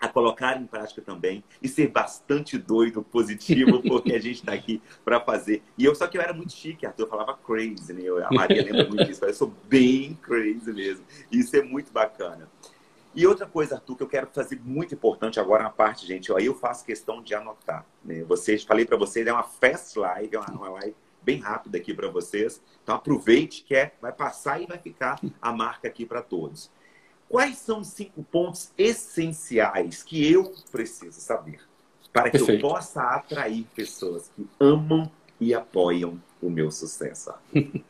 a colocar em prática também e ser bastante doido, positivo, porque a gente está aqui para fazer. E eu só que eu era muito chique, Arthur, eu falava crazy, né? a Maria lembra muito disso, eu sou bem crazy mesmo. Isso é muito bacana. E outra coisa, Arthur, que eu quero fazer muito importante agora na parte, gente, aí eu faço questão de anotar. Né? Vocês, falei para vocês, é uma fast live, é uma, uma live bem rápida aqui para vocês. Então aproveite que é, vai passar e vai ficar a marca aqui para todos. Quais são os cinco pontos essenciais que eu preciso saber para que Perfeito. eu possa atrair pessoas que amam e apoiam o meu sucesso?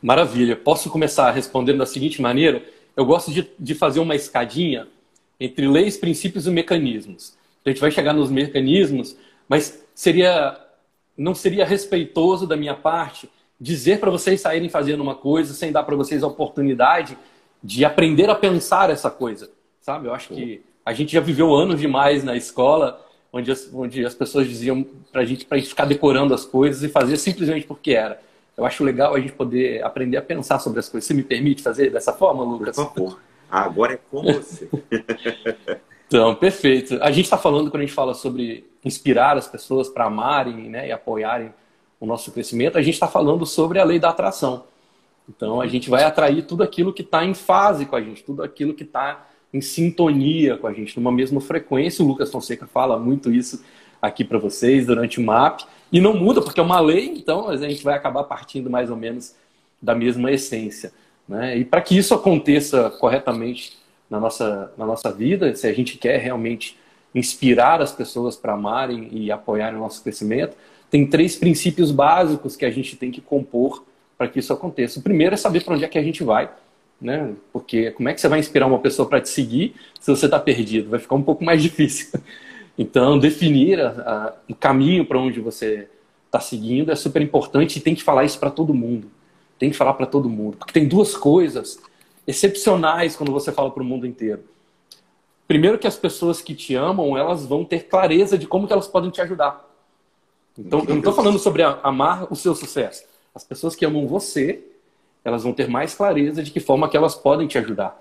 Maravilha. Posso começar respondendo da seguinte maneira? eu gosto de, de fazer uma escadinha entre leis, princípios e mecanismos. A gente vai chegar nos mecanismos, mas seria não seria respeitoso da minha parte dizer para vocês saírem fazendo uma coisa sem dar para vocês a oportunidade de aprender a pensar essa coisa, sabe? Eu acho que a gente já viveu anos demais na escola onde as, onde as pessoas diziam para a gente para ficar decorando as coisas e fazer simplesmente porque era. Eu acho legal a gente poder aprender a pensar sobre as coisas. Você me permite fazer dessa forma, Lucas? Por favor. Agora é com você. então, perfeito. A gente está falando, quando a gente fala sobre inspirar as pessoas para amarem né, e apoiarem o nosso crescimento, a gente está falando sobre a lei da atração. Então, a gente vai atrair tudo aquilo que está em fase com a gente, tudo aquilo que está em sintonia com a gente, numa mesma frequência. O Lucas Fonseca fala muito isso aqui para vocês durante o MAP. E não muda, porque é uma lei, então a gente vai acabar partindo mais ou menos da mesma essência. Né? E para que isso aconteça corretamente na nossa, na nossa vida, se a gente quer realmente inspirar as pessoas para amarem e apoiarem o nosso crescimento, tem três princípios básicos que a gente tem que compor para que isso aconteça. O primeiro é saber para onde é que a gente vai, né? Porque como é que você vai inspirar uma pessoa para te seguir se você está perdido? Vai ficar um pouco mais difícil. Então, definir a, a, o caminho para onde você está seguindo é super importante e tem que falar isso para todo mundo. Tem que falar para todo mundo. Porque tem duas coisas excepcionais quando você fala para o mundo inteiro. Primeiro que as pessoas que te amam, elas vão ter clareza de como que elas podem te ajudar. Então, eu não estou falando sobre amar o seu sucesso. As pessoas que amam você, elas vão ter mais clareza de que forma que elas podem te ajudar.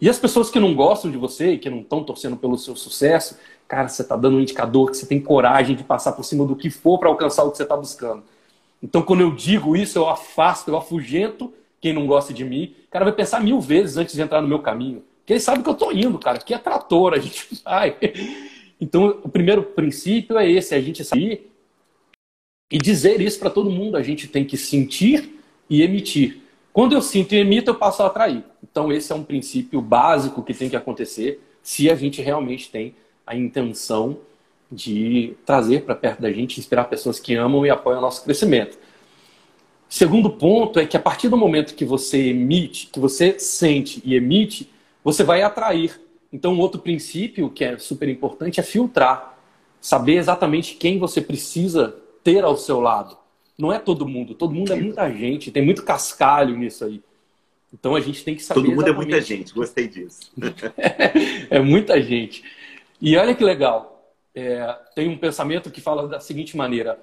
E as pessoas que não gostam de você que não estão torcendo pelo seu sucesso, cara, você está dando um indicador que você tem coragem de passar por cima do que for para alcançar o que você está buscando. Então, quando eu digo isso, eu afasto, eu afugento quem não gosta de mim. O cara vai pensar mil vezes antes de entrar no meu caminho. Porque ele sabe que eu estou indo, cara. Que é trator, a gente vai. Então, o primeiro princípio é esse: é a gente sair e dizer isso para todo mundo. A gente tem que sentir e emitir. Quando eu sinto e emito, eu passo a atrair. Então, esse é um princípio básico que tem que acontecer se a gente realmente tem a intenção de trazer para perto da gente, inspirar pessoas que amam e apoiam o nosso crescimento. Segundo ponto é que a partir do momento que você emite, que você sente e emite, você vai atrair. Então, outro princípio que é super importante é filtrar. Saber exatamente quem você precisa ter ao seu lado. Não é todo mundo, todo mundo é muita gente, tem muito cascalho nisso aí. Então a gente tem que saber. Todo mundo exatamente... é muita gente, gostei disso. é muita gente. E olha que legal, é, tem um pensamento que fala da seguinte maneira: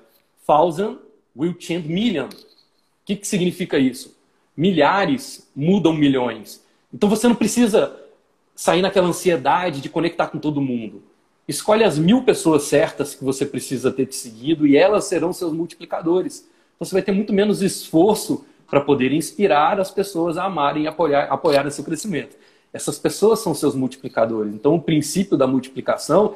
thousand will change million. O que, que significa isso? Milhares mudam milhões. Então você não precisa sair naquela ansiedade de conectar com todo mundo. Escolhe as mil pessoas certas que você precisa ter te seguido e elas serão seus multiplicadores. Então, você vai ter muito menos esforço para poder inspirar as pessoas a amarem e apoiar, apoiar o seu crescimento. Essas pessoas são seus multiplicadores. Então, o princípio da multiplicação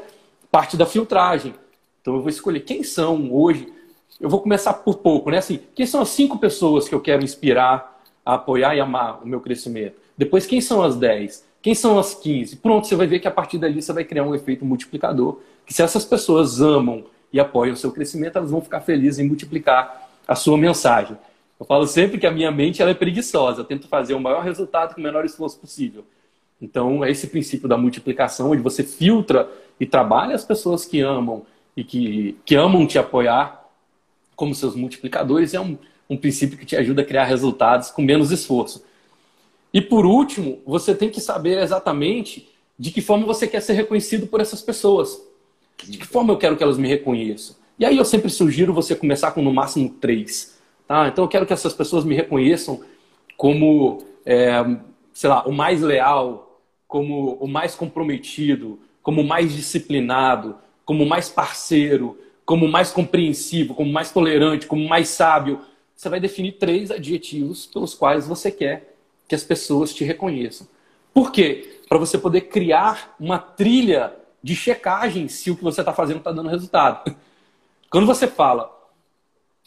parte da filtragem. Então, eu vou escolher quem são hoje. Eu vou começar por pouco, né? Assim, quem são as cinco pessoas que eu quero inspirar a apoiar e amar o meu crescimento? Depois, quem são as dez? Quem são as quinze? Pronto, você vai ver que a partir dali você vai criar um efeito multiplicador. Que se essas pessoas amam e apoiam o seu crescimento, elas vão ficar felizes em multiplicar a sua mensagem. Eu falo sempre que a minha mente ela é preguiçosa. Eu tento fazer o maior resultado com o menor esforço possível. Então, é esse princípio da multiplicação, onde você filtra e trabalha as pessoas que amam e que, que amam te apoiar como seus multiplicadores. É um, um princípio que te ajuda a criar resultados com menos esforço. E por último, você tem que saber exatamente de que forma você quer ser reconhecido por essas pessoas. De que forma eu quero que elas me reconheçam. E aí eu sempre sugiro você começar com no máximo três. Tá? Então eu quero que essas pessoas me reconheçam como, é, sei lá, o mais leal, como o mais comprometido, como o mais disciplinado, como o mais parceiro, como o mais compreensivo, como o mais tolerante, como o mais sábio. Você vai definir três adjetivos pelos quais você quer que as pessoas te reconheçam. Por quê? Para você poder criar uma trilha de checagem se o que você está fazendo está dando resultado. Quando você fala,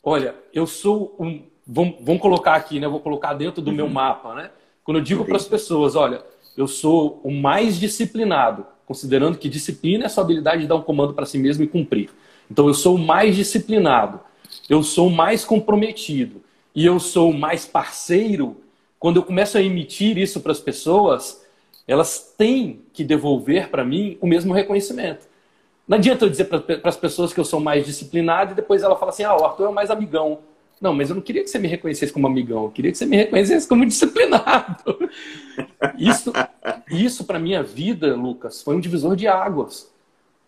olha, eu sou um. Vamos, vamos colocar aqui, né? Eu vou colocar dentro do uhum. meu mapa, né? Quando eu digo para as pessoas, olha, eu sou o mais disciplinado, considerando que disciplina é a sua habilidade de dar um comando para si mesmo e cumprir. Então, eu sou o mais disciplinado, eu sou o mais comprometido e eu sou o mais parceiro. Quando eu começo a emitir isso para as pessoas, elas têm que devolver para mim o mesmo reconhecimento. Não adianta eu dizer para as pessoas que eu sou mais disciplinado e depois ela fala assim: ah, o Arthur é o mais amigão. Não, mas eu não queria que você me reconhecesse como amigão, eu queria que você me reconhecesse como disciplinado. Isso, isso para minha vida, Lucas, foi um divisor de águas.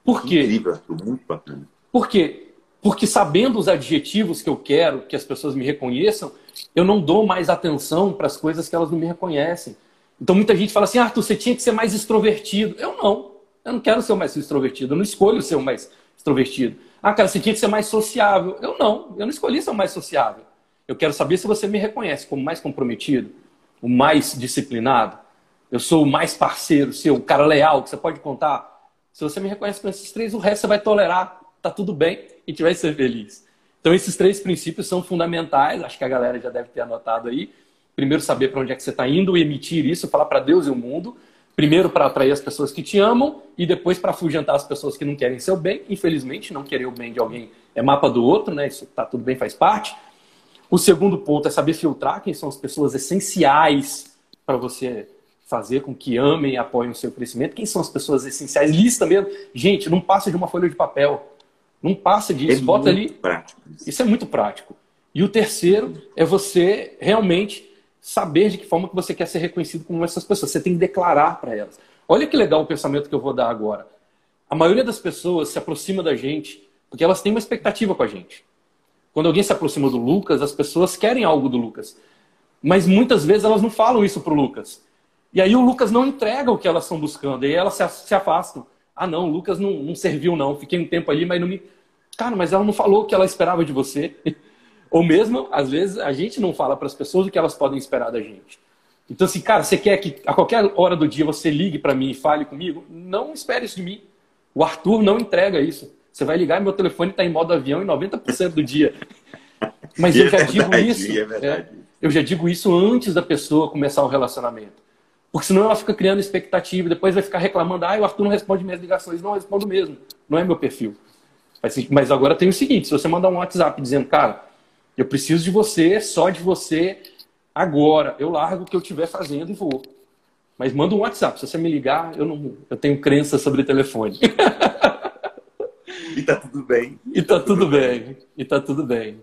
Por quê? Incrível, muito bacana. Por quê? Porque sabendo os adjetivos que eu quero que as pessoas me reconheçam, eu não dou mais atenção para as coisas que elas não me reconhecem. Então muita gente fala assim: Arthur, você tinha que ser mais extrovertido. Eu não. Eu não quero ser mais extrovertido, eu não escolho ser o mais extrovertido. Ah, cara, você tinha que ser mais sociável. Eu não, eu não escolhi ser o mais sociável. Eu quero saber se você me reconhece como mais comprometido, o mais disciplinado. Eu sou o mais parceiro seu, o cara leal que você pode contar. Se você me reconhece com esses três, o resto você vai tolerar, tá tudo bem e te vai ser feliz. Então, esses três princípios são fundamentais, acho que a galera já deve ter anotado aí. Primeiro, saber para onde é que você está indo, emitir isso, falar para Deus e o mundo. Primeiro para atrair as pessoas que te amam e depois para afugentar as pessoas que não querem seu bem. Infelizmente, não querer o bem de alguém é mapa do outro, né? Isso tá tudo bem, faz parte. O segundo ponto é saber filtrar quem são as pessoas essenciais para você fazer com que amem e apoiem o seu crescimento. Quem são as pessoas essenciais? Lista mesmo. Gente, não passa de uma folha de papel. Não passa disso. É Bota ali. Prático. Isso é muito prático. E o terceiro é você realmente saber de que forma que você quer ser reconhecido como essas pessoas. Você tem que declarar para elas. Olha que legal o pensamento que eu vou dar agora. A maioria das pessoas se aproxima da gente porque elas têm uma expectativa com a gente. Quando alguém se aproxima do Lucas, as pessoas querem algo do Lucas. Mas muitas vezes elas não falam isso pro Lucas. E aí o Lucas não entrega o que elas estão buscando. E aí elas se afastam. Ah, não, o Lucas não, não serviu, não. Fiquei um tempo ali, mas não me. Cara, mas ela não falou o que ela esperava de você. Ou mesmo, às vezes, a gente não fala para as pessoas o que elas podem esperar da gente. Então, assim, cara, você quer que a qualquer hora do dia você ligue para mim e fale comigo? Não espere isso de mim. O Arthur não entrega isso. Você vai ligar e meu telefone está em modo avião em 90% do dia. Mas eu já é digo isso. É, é eu já digo isso antes da pessoa começar o relacionamento. Porque senão ela fica criando expectativa e depois vai ficar reclamando: ah, o Arthur não responde minhas ligações. Não respondo mesmo. Não é meu perfil. Mas agora tem o seguinte: se você mandar um WhatsApp dizendo, cara, eu preciso de você, só de você agora. Eu largo o que eu estiver fazendo e vou. Mas manda um WhatsApp. Se você me ligar, eu não, eu tenho crença sobre telefone. e tá tudo bem. E tá, tudo, tudo bem. bem. E tá tudo bem.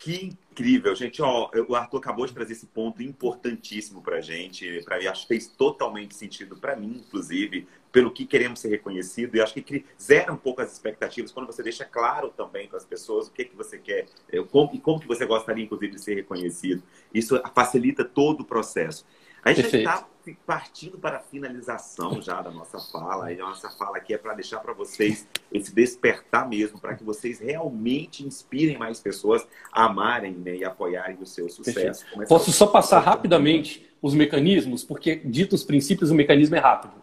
Que incrível, gente. Ó, o Arthur acabou de trazer esse ponto importantíssimo para gente. Para acho que fez totalmente sentido para mim, inclusive, pelo que queremos ser reconhecido. E acho que zera um pouco as expectativas quando você deixa claro também para as pessoas o que que você quer é, como, e como que você gostaria, inclusive, de ser reconhecido. Isso facilita todo o processo. A gente está partindo para a finalização já da nossa fala, a nossa fala aqui é para deixar para vocês esse despertar mesmo, para que vocês realmente inspirem mais pessoas a amarem né, e apoiarem o seu sucesso. Posso só passar rapidamente os mecanismos, porque dito os princípios, o mecanismo é rápido.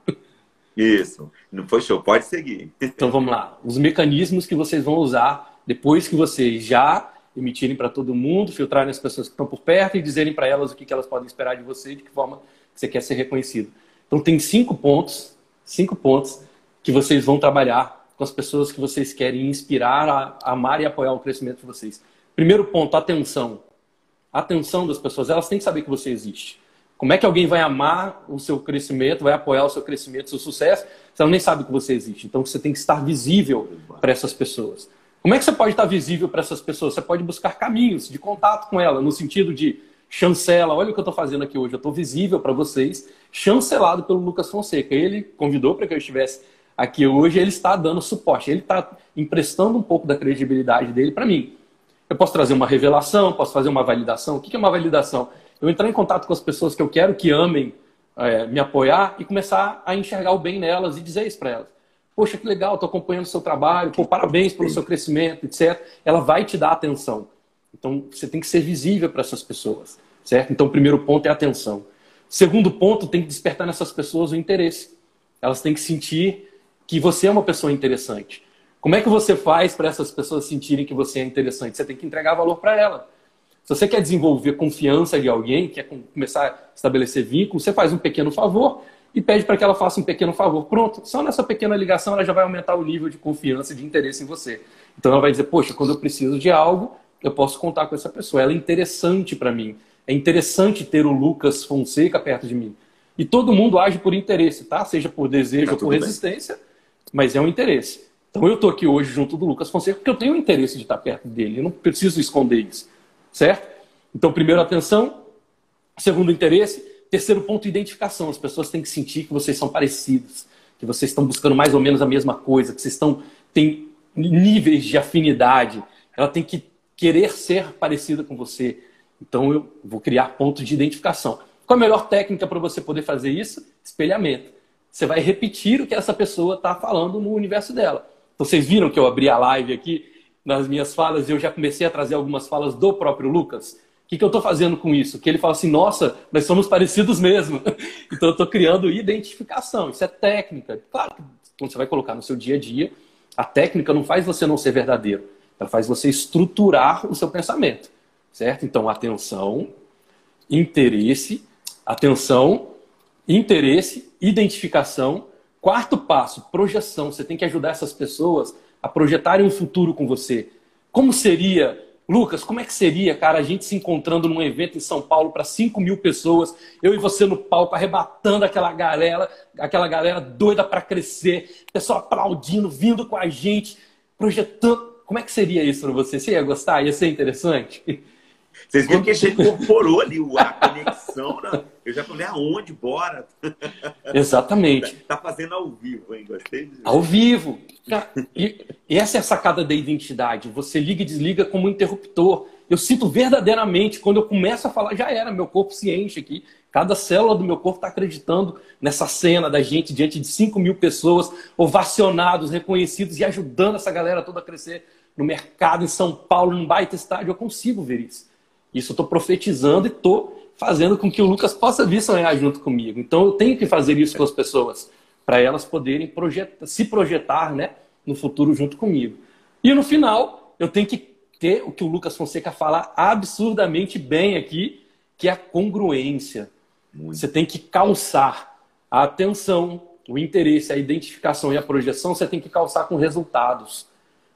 Isso, não foi show, pode seguir. Então vamos lá. Os mecanismos que vocês vão usar depois que vocês já emitirem para todo mundo, filtrarem as pessoas que estão por perto e dizerem para elas o que elas podem esperar de você e de que forma você quer ser reconhecido. Então tem cinco pontos, cinco pontos que vocês vão trabalhar com as pessoas que vocês querem inspirar a amar e apoiar o crescimento de vocês. Primeiro ponto, atenção. Atenção das pessoas, elas têm que saber que você existe. Como é que alguém vai amar o seu crescimento, vai apoiar o seu crescimento, o seu sucesso, se ela nem sabe que você existe? Então você tem que estar visível para essas pessoas. Como é que você pode estar visível para essas pessoas? Você pode buscar caminhos de contato com ela, no sentido de chancela, olha o que eu estou fazendo aqui hoje, eu estou visível para vocês, chancelado pelo Lucas Fonseca. Ele convidou para que eu estivesse aqui hoje, ele está dando suporte, ele está emprestando um pouco da credibilidade dele para mim. Eu posso trazer uma revelação, posso fazer uma validação. O que é uma validação? Eu entrar em contato com as pessoas que eu quero que amem, é, me apoiar e começar a enxergar o bem nelas e dizer isso para elas. Poxa, que legal, estou acompanhando o seu trabalho, pô, parabéns pelo seu crescimento, etc. Ela vai te dar atenção. Então, você tem que ser visível para essas pessoas, certo? Então, o primeiro ponto é atenção. Segundo ponto, tem que despertar nessas pessoas o interesse. Elas têm que sentir que você é uma pessoa interessante. Como é que você faz para essas pessoas sentirem que você é interessante? Você tem que entregar valor para ela. Se você quer desenvolver confiança de alguém, quer começar a estabelecer vínculo, você faz um pequeno favor e pede para que ela faça um pequeno favor. Pronto, só nessa pequena ligação ela já vai aumentar o nível de confiança e de interesse em você. Então ela vai dizer: Poxa, quando eu preciso de algo, eu posso contar com essa pessoa. Ela é interessante para mim. É interessante ter o Lucas Fonseca perto de mim. E todo mundo age por interesse, tá? Seja por desejo tá ou por resistência, bem. mas é um interesse. Então eu estou aqui hoje junto do Lucas Fonseca porque eu tenho interesse de estar perto dele. Eu não preciso esconder isso, certo? Então, primeiro, atenção. Segundo, interesse. Terceiro ponto, identificação. As pessoas têm que sentir que vocês são parecidos, que vocês estão buscando mais ou menos a mesma coisa, que vocês estão têm níveis de afinidade. Ela tem que querer ser parecida com você. Então eu vou criar pontos de identificação. Qual a melhor técnica para você poder fazer isso? Espelhamento. Você vai repetir o que essa pessoa está falando no universo dela. Então, vocês viram que eu abri a live aqui nas minhas falas e eu já comecei a trazer algumas falas do próprio Lucas? Que, que eu estou fazendo com isso? Que ele fala assim, nossa, nós somos parecidos mesmo. então eu estou criando identificação. Isso é técnica. Claro que quando você vai colocar no seu dia a dia, a técnica não faz você não ser verdadeiro. Ela faz você estruturar o seu pensamento. Certo? Então, atenção, interesse, atenção, interesse, identificação. Quarto passo, projeção. Você tem que ajudar essas pessoas a projetarem um futuro com você. Como seria Lucas, como é que seria, cara, a gente se encontrando num evento em São Paulo para 5 mil pessoas, eu e você no palco, arrebatando aquela galera, aquela galera doida para crescer, pessoal aplaudindo, vindo com a gente, projetando. Como é que seria isso para você? Você ia gostar? Ia ser interessante? Vocês viram que a gente incorporou ali a conexão, né? Eu já falei, aonde? Bora! Exatamente. Tá fazendo ao vivo, hein? Gostei disso. Ao vivo. E essa é a sacada da identidade. Você liga e desliga como um interruptor. Eu sinto verdadeiramente, quando eu começo a falar, já era, meu corpo se enche aqui. Cada célula do meu corpo está acreditando nessa cena da gente diante de 5 mil pessoas, ovacionados, reconhecidos e ajudando essa galera toda a crescer no mercado em São Paulo, num baita estádio. Eu consigo ver isso. Isso eu estou profetizando e estou fazendo com que o Lucas possa vir sonhar junto comigo. Então eu tenho que fazer isso com as pessoas, para elas poderem projetar, se projetar né, no futuro junto comigo. E no final, eu tenho que ter o que o Lucas Fonseca fala absurdamente bem aqui, que é a congruência. Muito. Você tem que calçar a atenção, o interesse, a identificação e a projeção, você tem que calçar com resultados.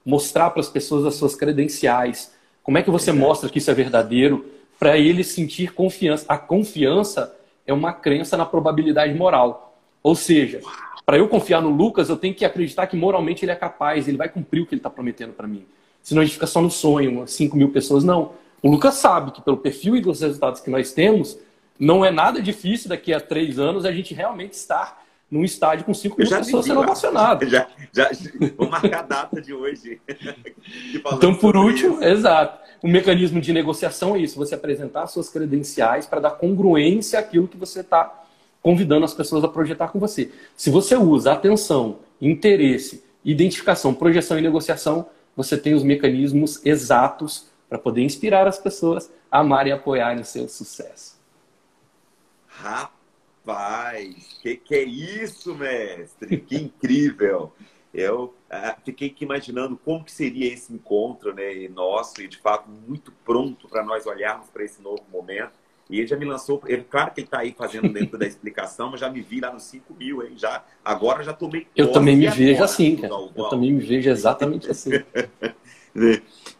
Mostrar para as pessoas as suas credenciais. Como é que você mostra que isso é verdadeiro? Para ele sentir confiança. A confiança é uma crença na probabilidade moral. Ou seja, para eu confiar no Lucas, eu tenho que acreditar que moralmente ele é capaz, ele vai cumprir o que ele está prometendo para mim. Senão a gente fica só no sonho, 5 mil pessoas. Não. O Lucas sabe que pelo perfil e dos resultados que nós temos, não é nada difícil daqui a três anos a gente realmente estar num estádio com 5 mil pessoas sendo ovacionadas. Já, já, vou marcar a data de hoje. então, por último, isso. exato. O mecanismo de negociação é isso: você apresentar suas credenciais para dar congruência àquilo que você está convidando as pessoas a projetar com você. Se você usa atenção, interesse, identificação, projeção e negociação, você tem os mecanismos exatos para poder inspirar as pessoas a amarem e apoiarem o seu sucesso. Rapaz, que que é isso, mestre? Que incrível! Eu uh, fiquei aqui imaginando como que seria esse encontro, né, nosso e de fato muito pronto para nós olharmos para esse novo momento. E ele já me lançou, ele, claro que ele está aí fazendo dentro da explicação, mas já me vi lá nos 5 mil, hein? Já, agora já tomei Eu também me vejo assim, cara. Eu também me vejo exatamente assim.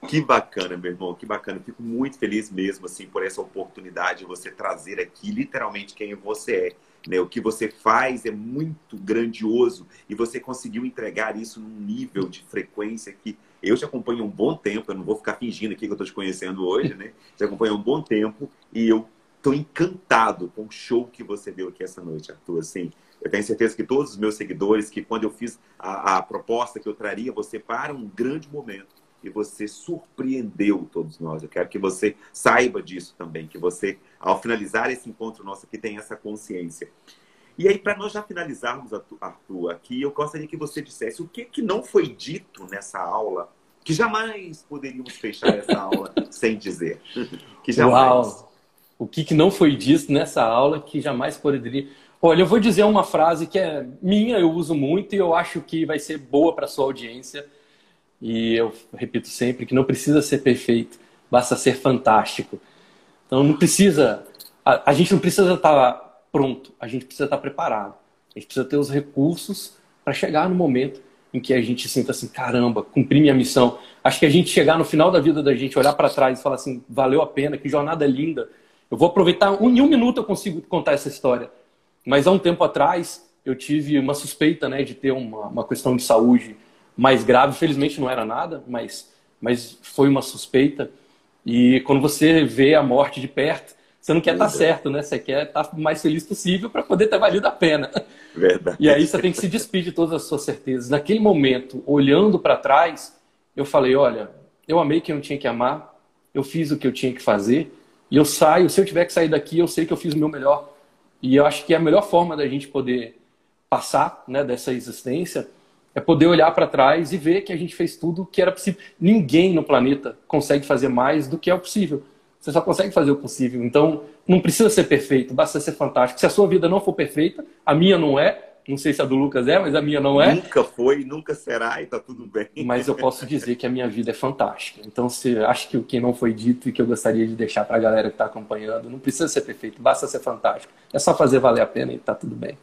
que bacana, meu irmão, que bacana. fico muito feliz mesmo, assim, por essa oportunidade de você trazer aqui literalmente quem você é. Né? O que você faz é muito grandioso e você conseguiu entregar isso num nível de frequência que eu te acompanho um bom tempo, eu não vou ficar fingindo aqui que eu estou te conhecendo hoje, né? Te acompanho um bom tempo e eu estou encantado com o show que você deu aqui essa noite, Arthur. Assim, eu tenho certeza que todos os meus seguidores, que quando eu fiz a, a proposta que eu traria você para um grande momento, e você surpreendeu todos nós. Eu quero que você saiba disso também, que você, ao finalizar esse encontro nosso aqui, tenha essa consciência. E aí, para nós já finalizarmos, Arthur, aqui, eu gostaria que você dissesse o que, que não foi dito nessa aula, que jamais poderíamos fechar essa aula sem dizer. Que jamais. Uau! O que, que não foi dito nessa aula que jamais poderia. Olha, eu vou dizer uma frase que é minha, eu uso muito e eu acho que vai ser boa para sua audiência. E eu repito sempre que não precisa ser perfeito, basta ser fantástico. Então não precisa, a, a gente não precisa estar tá pronto, a gente precisa estar preparado. A gente precisa ter os recursos para chegar no momento em que a gente sinta assim, caramba, cumpri minha missão. Acho que a gente chegar no final da vida da gente, olhar para trás e falar assim, valeu a pena, que jornada linda. Eu vou aproveitar, em um minuto eu consigo contar essa história. Mas há um tempo atrás, eu tive uma suspeita né, de ter uma, uma questão de saúde mais grave. Felizmente não era nada, mas, mas foi uma suspeita. E quando você vê a morte de perto, você não quer estar tá certo, né? Você quer estar tá o mais feliz possível para poder ter valido a pena. Verdade. E aí você tem que se despedir de todas as suas certezas. Naquele momento, olhando para trás, eu falei: olha, eu amei quem eu tinha que amar, eu fiz o que eu tinha que fazer, e eu saio. Se eu tiver que sair daqui, eu sei que eu fiz o meu melhor. E eu acho que a melhor forma da gente poder passar né, dessa existência é poder olhar para trás e ver que a gente fez tudo o que era possível. Ninguém no planeta consegue fazer mais do que é o possível. Você só consegue fazer o possível. Então, não precisa ser perfeito, basta ser fantástico. Se a sua vida não for perfeita, a minha não é. Não sei se a do Lucas é, mas a minha não é. Nunca foi, nunca será e tá tudo bem. Mas eu posso dizer que a minha vida é fantástica. Então, se acho que o que não foi dito e que eu gostaria de deixar para a galera que está acompanhando, não precisa ser perfeito, basta ser fantástico. É só fazer valer a pena e tá tudo bem.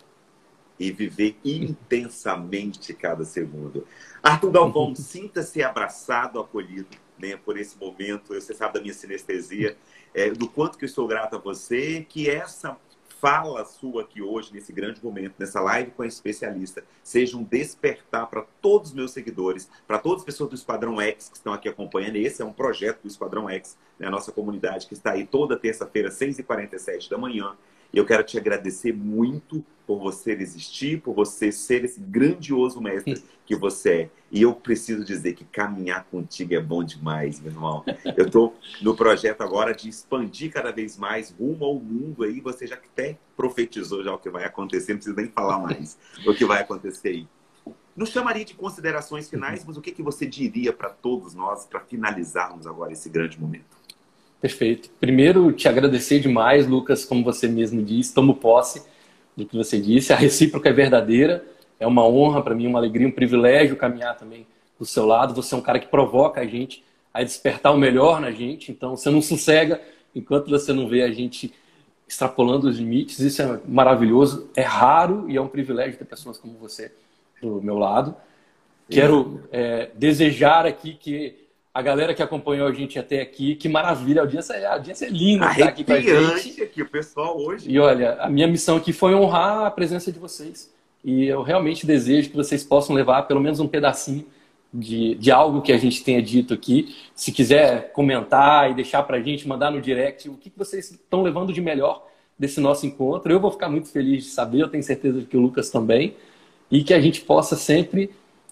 E viver intensamente cada segundo. Arthur Galvão, sinta-se abraçado, acolhido né, por esse momento. Você sabe da minha sinestesia, é, do quanto que eu estou grato a você, que essa fala sua aqui hoje, nesse grande momento, nessa live com a especialista, seja um despertar para todos os meus seguidores, para todas as pessoas do Esquadrão X que estão aqui acompanhando. Esse é um projeto do Esquadrão X, né, a nossa comunidade que está aí toda terça-feira, 6h47 da manhã. E eu quero te agradecer muito por você existir, por você ser esse grandioso mestre que você é. E eu preciso dizer que caminhar contigo é bom demais, meu irmão. Eu estou no projeto agora de expandir cada vez mais rumo ao mundo aí. Você já até profetizou já o que vai acontecer, não precisa nem falar mais o que vai acontecer aí. Nos chamaria de considerações finais, mas o que, que você diria para todos nós para finalizarmos agora esse grande momento? Perfeito. Primeiro, te agradecer demais, Lucas, como você mesmo disse, tomo posse do que você disse. A recíproca é verdadeira, é uma honra para mim, uma alegria, um privilégio caminhar também do seu lado. Você é um cara que provoca a gente a despertar o melhor na gente, então você não sossega enquanto você não vê a gente extrapolando os limites. Isso é maravilhoso, é raro e é um privilégio ter pessoas como você do meu lado. Quero é, desejar aqui que a galera que acompanhou a gente até aqui, que maravilha, a audiência, é, a audiência é linda estar aqui com a gente. aqui, o pessoal hoje. E olha, a minha missão aqui foi honrar a presença de vocês. E eu realmente desejo que vocês possam levar pelo menos um pedacinho de, de algo que a gente tenha dito aqui. Se quiser comentar e deixar para a gente, mandar no direct o que, que vocês estão levando de melhor desse nosso encontro. Eu vou ficar muito feliz de saber, eu tenho certeza que o Lucas também. E que a gente possa sempre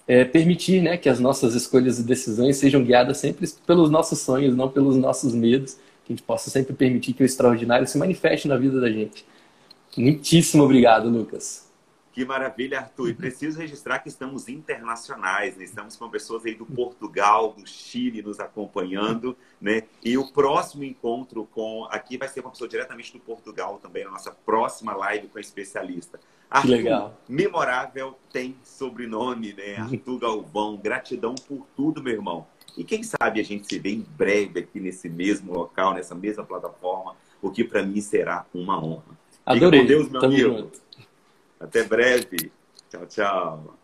é, permitir né, que as nossas escolhas e decisões sejam guiadas sempre pelos nossos sonhos, não pelos nossos medos. Que a gente possa sempre permitir que o extraordinário se manifeste na vida da gente. Muitíssimo obrigado, Lucas. Que maravilha, Arthur. E preciso registrar que estamos internacionais, né? Estamos com pessoas aí do Portugal, do Chile nos acompanhando, né? E o próximo encontro com aqui vai ser uma pessoa diretamente do Portugal também, a nossa próxima live com especialista. Arthur, legal. memorável, tem sobrenome, né? Arthur Galvão. Gratidão por tudo, meu irmão. E quem sabe a gente se vê em breve aqui nesse mesmo local, nessa mesma plataforma, o que para mim será uma honra. Adorei. Fica com Deus, meu Tamo amigo. Junto. Até breve. Tchau, tchau.